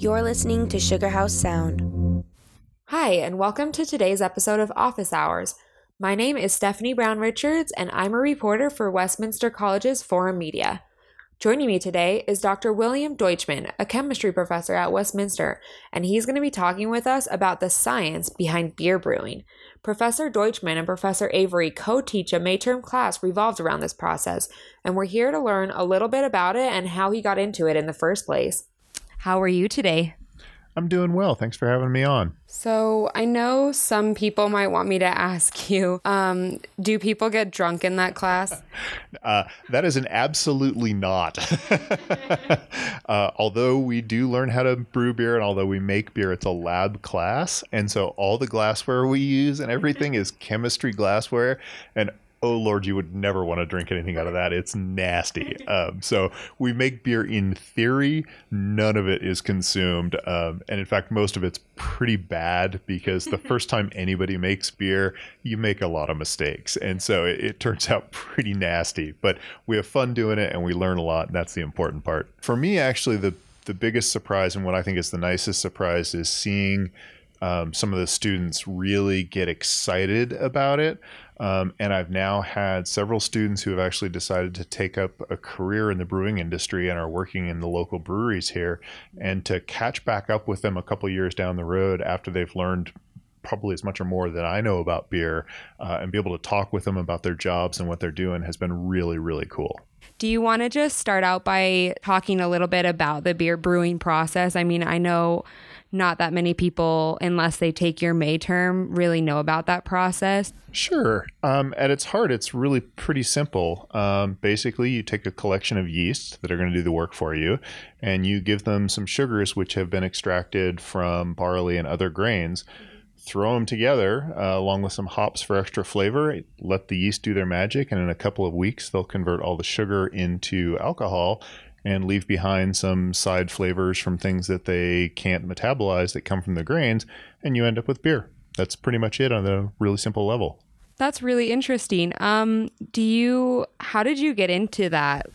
You're listening to Sugar House Sound. Hi, and welcome to today's episode of Office Hours. My name is Stephanie Brown Richards, and I'm a reporter for Westminster College's Forum Media. Joining me today is Dr. William Deutschman, a chemistry professor at Westminster, and he's going to be talking with us about the science behind beer brewing. Professor Deutschman and Professor Avery co teach a May term class revolved around this process, and we're here to learn a little bit about it and how he got into it in the first place. How are you today? I'm doing well. Thanks for having me on. So, I know some people might want me to ask you um, do people get drunk in that class? Uh, that is an absolutely not. uh, although we do learn how to brew beer and although we make beer, it's a lab class. And so all the glassware we use and everything is chemistry glassware. And oh lord you would never want to drink anything out of that. It's nasty. Um, so we make beer in theory. None of it is consumed um, and in fact most of it's pretty bad because the first time anybody makes beer you make a lot of mistakes. And so it, it turns out pretty nasty but we have fun doing it and we learn a lot and that's the important part. For me actually the the biggest surprise and what i think is the nicest surprise is seeing um, some of the students really get excited about it. Um, and I've now had several students who have actually decided to take up a career in the brewing industry and are working in the local breweries here. And to catch back up with them a couple years down the road after they've learned probably as much or more than I know about beer uh, and be able to talk with them about their jobs and what they're doing has been really, really cool. Do you want to just start out by talking a little bit about the beer brewing process? I mean, I know not that many people, unless they take your May term, really know about that process. Sure. Um, at its heart, it's really pretty simple. Um, basically, you take a collection of yeasts that are going to do the work for you, and you give them some sugars which have been extracted from barley and other grains. Throw them together uh, along with some hops for extra flavor. Let the yeast do their magic, and in a couple of weeks, they'll convert all the sugar into alcohol and leave behind some side flavors from things that they can't metabolize that come from the grains, and you end up with beer. That's pretty much it on a really simple level. That's really interesting. Um, do you? How did you get into that?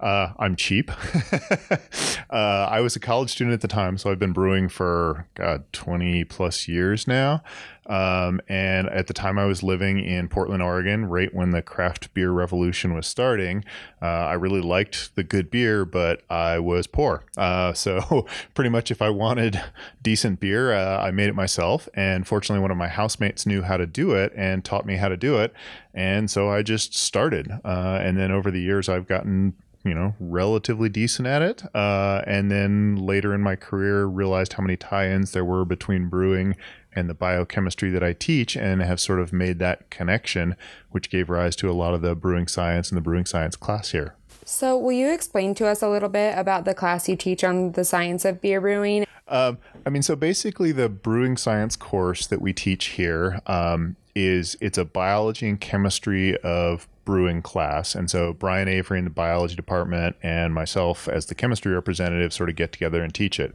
Uh, I'm cheap. uh, I was a college student at the time, so I've been brewing for God 20 plus years now. Um, and at the time, I was living in Portland, Oregon, right when the craft beer revolution was starting. Uh, I really liked the good beer, but I was poor. Uh, so, pretty much, if I wanted decent beer, uh, I made it myself. And fortunately, one of my housemates knew how to do it and taught me how to do it. And so I just started. Uh, and then over the years, I've gotten you know relatively decent at it uh, and then later in my career realized how many tie-ins there were between brewing and the biochemistry that I teach and have sort of made that connection, which gave rise to a lot of the brewing science and the brewing science class here. So, will you explain to us a little bit about the class you teach on the science of beer brewing? Um, I mean, so basically, the brewing science course that we teach here um, is it's a biology and chemistry of brewing class. And so Brian Avery in the biology department and myself as the chemistry representative sort of get together and teach it.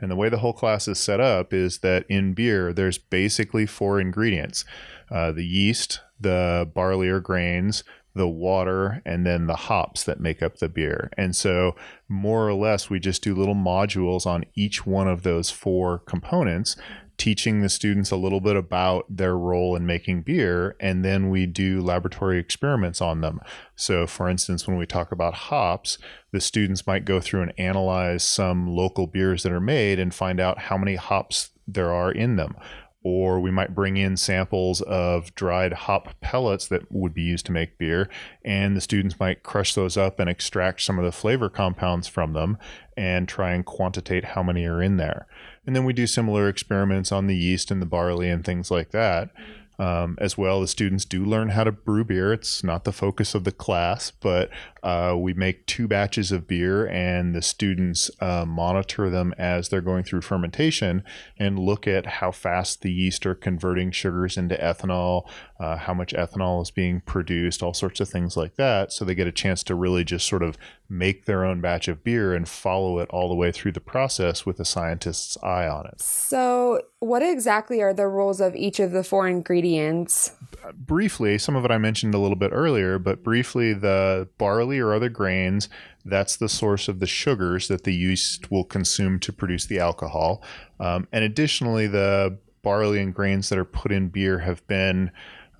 And the way the whole class is set up is that in beer, there's basically four ingredients uh, the yeast, the barley or grains, the water, and then the hops that make up the beer. And so, more or less, we just do little modules on each one of those four components teaching the students a little bit about their role in making beer, and then we do laboratory experiments on them. So, for instance, when we talk about hops, the students might go through and analyze some local beers that are made and find out how many hops there are in them. Or we might bring in samples of dried hop pellets that would be used to make beer, and the students might crush those up and extract some of the flavor compounds from them and try and quantitate how many are in there. And then we do similar experiments on the yeast and the barley and things like that. Um, as well, the students do learn how to brew beer. It's not the focus of the class, but uh, we make two batches of beer, and the students uh, monitor them as they're going through fermentation and look at how fast the yeast are converting sugars into ethanol, uh, how much ethanol is being produced, all sorts of things like that. So they get a chance to really just sort of make their own batch of beer and follow it all the way through the process with a scientist's eye on it. So, what exactly are the rules of each of the four ingredients? Briefly, some of it I mentioned a little bit earlier, but briefly, the barley or other grains, that's the source of the sugars that the yeast will consume to produce the alcohol. Um, and additionally, the barley and grains that are put in beer have been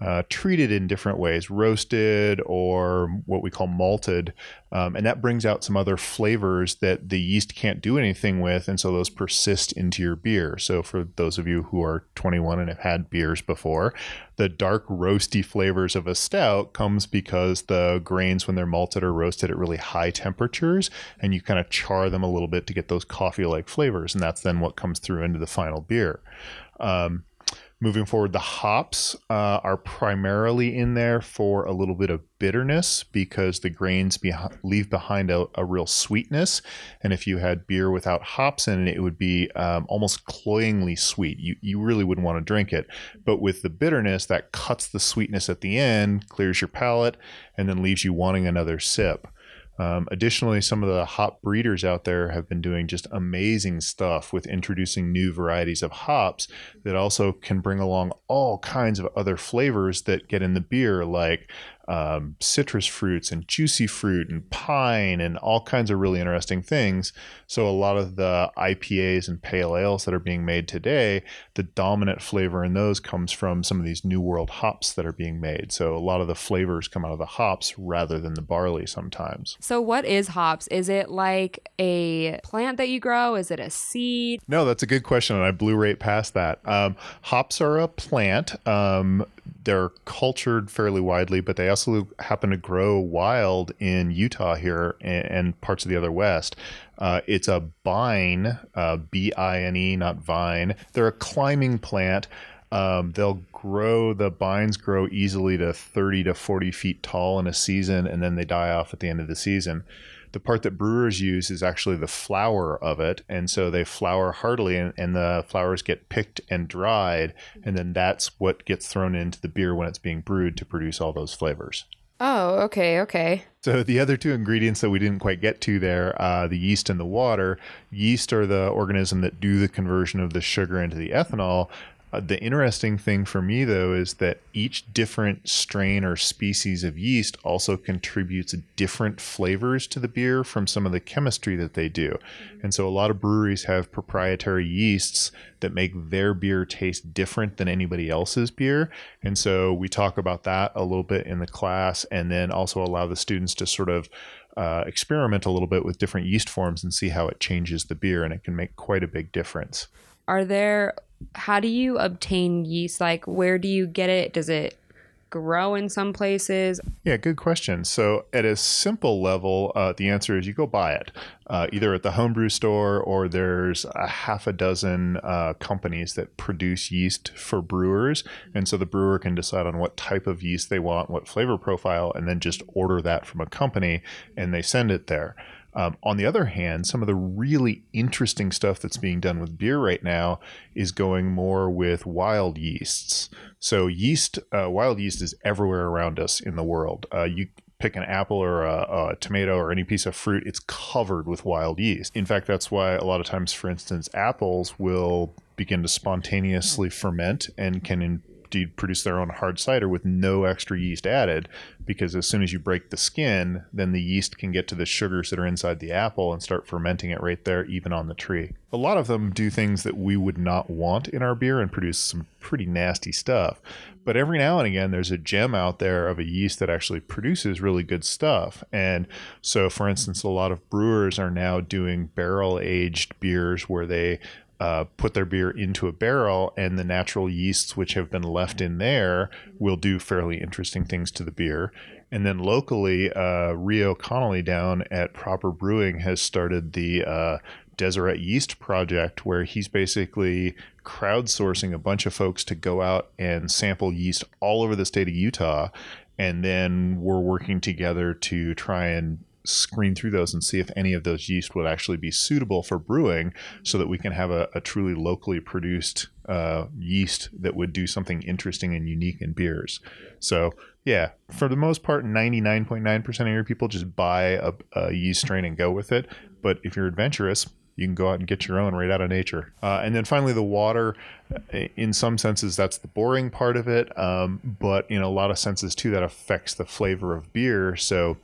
uh, treated in different ways, roasted or what we call malted. Um, and that brings out some other flavors that the yeast can't do anything with. And so those persist into your beer. So for those of you who are 21 and have had beers before, the dark roasty flavors of a stout comes because the grains, when they're malted or roasted at really high temperatures, and you kind of char them a little bit to get those coffee like flavors. And that's then what comes through into the final beer. Um, Moving forward, the hops uh, are primarily in there for a little bit of bitterness because the grains leave behind a, a, real sweetness. And if you had beer without hops in it, it would be um, almost cloyingly sweet. You, you really wouldn't want to drink it. But with the bitterness, that cuts the sweetness at the end, clears your palate, and then leaves you wanting another sip. Um, additionally, some of the hop breeders out there have been doing just amazing stuff with introducing new varieties of hops that also can bring along all kinds of other flavors that get in the beer, like um, citrus fruits and juicy fruit and pine and all kinds of really interesting things. So, a lot of the IPAs and pale ales that are being made today, the dominant flavor in those comes from some of these New World hops that are being made. So, a lot of the flavors come out of the hops rather than the barley sometimes. So, what is hops? Is it like a plant that you grow? Is it a seed? No, that's a good question. And I blew right past that. Um, hops are a plant. Um, they're cultured fairly widely, but they also happen to grow wild in Utah here and, parts of the other West. Uh, it's a bine, uh, B I N E, not vine. They're a climbing plant. Um, they'll grow, the bines grow easily to 30 to 40 feet tall in a season, and then they die off at the end of the season the part that brewers use is actually the flower of it. And so they flower heartily, and, and the flowers get picked and dried. And then that's what gets thrown into the beer when it's being brewed to produce all those flavors. Oh, okay, okay. So the other two ingredients that we didn't quite get to there, uh, the yeast and the water. Yeast are the organism that do the conversion of the sugar into the ethanol. Uh, the interesting thing for me, though, is that each different strain or species of yeast also contributes different flavors to the beer from some of the chemistry that they do. Mm-hmm. And so a lot of breweries have proprietary yeasts that make their beer taste different than anybody else's beer. And so we talk about that a little bit in the class and then also allow the students to sort of uh, experiment a little bit with different yeast forms and see how it changes the beer. And it can make quite a big difference. Are there how do you obtain yeast? Like, where do you get it? Does it grow in some places? Yeah, good question. So, at a simple level, uh, the answer is you go buy it, uh, either at the homebrew store or there's a half a dozen uh, companies that produce yeast for brewers. And so the brewer can decide on what type of yeast they want, what flavor profile, and then just order that from a company and they send it there. Um, on the other hand, some of the really interesting stuff that's being done with beer right now is going more with wild yeasts. So, yeast, uh, wild yeast is everywhere around us in the world. Uh, you pick an apple or a, a, tomato or any piece of fruit, it's covered with wild yeast. In fact, that's why a lot of times, for instance, apples will begin to spontaneously ferment and can indeed produce their own hard cider with no extra yeast added because as soon as you break the skin, then the yeast can get to the sugars that are inside the apple and start fermenting it right there, even on the tree. A lot of them do things that we would not want in our beer and produce some pretty nasty stuff. But every now and again, there's a gem out there of a yeast that actually produces really good stuff. And so, for instance, a lot of brewers are now doing barrel aged beers where they uh, put their beer into a barrel, and the natural yeasts which have been left in there will do fairly interesting things to the beer. And then locally, uh, Rio Connolly down at Proper Brewing has started the uh, Deseret Yeast Project, where he's basically crowdsourcing a bunch of folks to go out and sample yeast all over the state of Utah. And then we're working together to try and screen through those and see if any of those yeast would actually be suitable for brewing so that we can have a, a truly locally produced uh, yeast that would do something interesting and unique in beers. So, yeah, for the most part, 99.9% of your people just buy a, a yeast strain and go with it. But if you're adventurous, you can go out and get your own right out of nature. Uh, and then finally, the water. In some senses, that's the boring part of it, um, but in a lot of senses too, that affects the flavor of beer. So,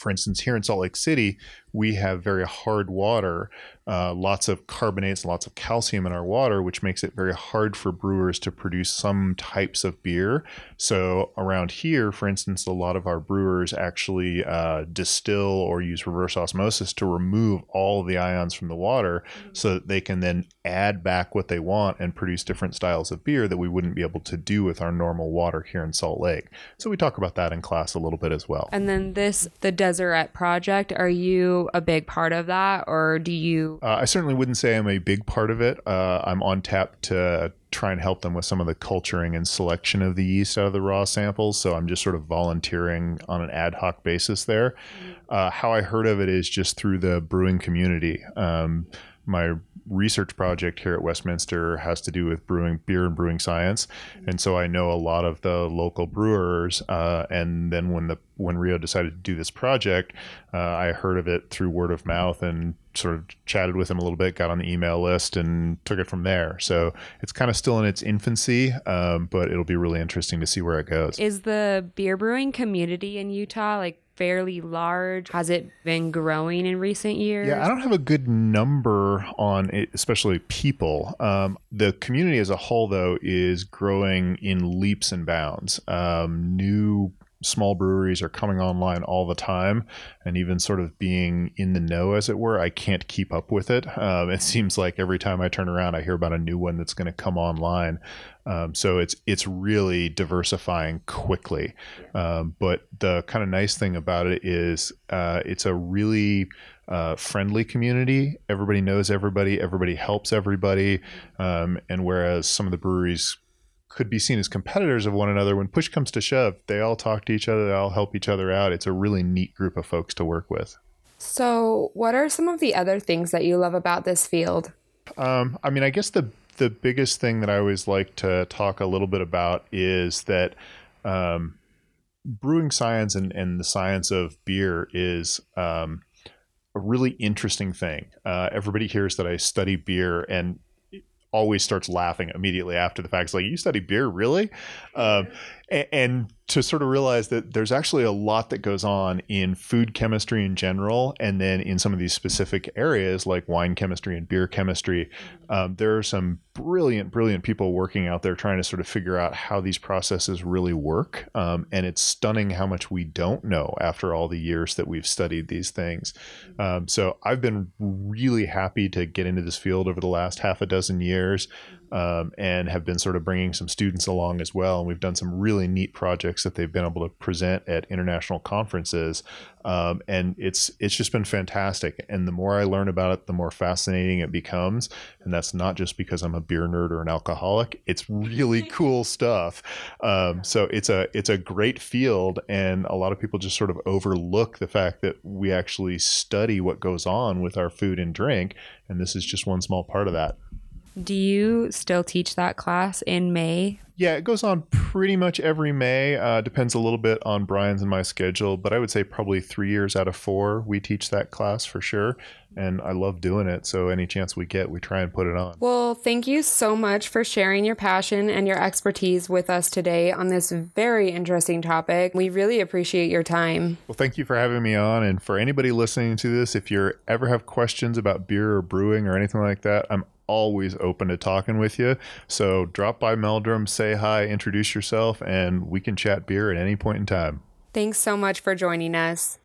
for instance, here in Salt Lake City, we have very hard water, uh, lots of carbonates, lots of calcium in our water, which makes it very hard for brewers to produce some types of beer. So, around here, for instance, a lot of our brewers actually uh, distill or use reverse osmosis to remove all of the ions from the water so that they can then add back what they want and produce different styles of beer that we wouldn't be able to do with our normal water here in Salt Lake. So, we talk about that in class a little bit as well. And then, this, the Deseret Project, are you a big part of that, or do you? Uh, I certainly wouldn't say I'm a big part of it. Uh, I'm on tap to try and help them with some of the culturing and selection of the yeast out of the raw samples. So I'm just sort of volunteering on an ad hoc basis there. Mm-hmm. Uh, how I heard of it is just through the brewing community. Um, my research project here at Westminster has to do with brewing beer and brewing science, and so I know a lot of the local brewers. Uh, and then when the when Rio decided to do this project, uh, I heard of it through word of mouth and sort of chatted with him a little bit, got on the email list, and took it from there. So it's kind of still in its infancy, um, but it'll be really interesting to see where it goes. Is the beer brewing community in Utah like fairly large? Has it been growing in recent years? Yeah, I don't have a good number on it, especially people. Um, the community as a whole, though, is growing in leaps and bounds. Um, new small breweries are coming online all the time and even sort of being in the know as it were i can't keep up with it um, it seems like every time i turn around i hear about a new one that's going to come online um, so it's it's really diversifying quickly. Um, but the kind of nice thing about it is uh, it's a really uh, friendly community. Everybody knows everybody. Everybody helps everybody. Um, and whereas some of the breweries could be seen as competitors of one another, when push comes to shove, they all talk to each other. They all help each other out. It's a really neat group of folks to work with. So, what are some of the other things that you love about this field? Um, I mean, I guess the the biggest thing that I always like to talk a little bit about is that um, brewing science and, and the science of beer is um, a really interesting thing. Uh, everybody hears that I study beer and always starts laughing immediately after the fact. It's like, you study beer, really? Um, and, and to sort of realize that there's actually a lot that goes on in food chemistry in general, and then in some of these specific areas like wine chemistry and beer chemistry, um, there are some brilliant, brilliant people working out there trying to sort of figure out how these processes really work. Um, and it's stunning how much we don't know after all the years that we've studied these things. Um, so I've been really happy to get into this field over the last half a dozen years um, and have been sort of bringing some students along as well. And we've done some really neat projects that they've been able to present at international conferences, um, and it's it's just been fantastic. And the more I learn about it, the more fascinating it becomes. And that's not just because I'm a beer nerd or an alcoholic. It's really cool stuff. Um, so it's a it's a great field, and a lot of people just sort of overlook the fact that we actually study what goes on with our food and drink, and this is just one small part of that. Do you still teach that class in May? Yeah, it goes on pretty much every May. Uh, depends a little bit on Brian's and my schedule, but I would say probably three years out of four we teach that class for sure. And I love doing it. So any chance we get, we try and put it on. Well, thank you so much for sharing your passion and your expertise with us today on this very interesting topic. We really appreciate your time. Well, thank you for having me on. And for anybody listening to this, if you ever have questions about beer or brewing or anything like that, I'm always open to talking with you. So drop by Meldrum, say hi, introduce yourself, and we can chat beer at any point in time. Thanks so much for joining us.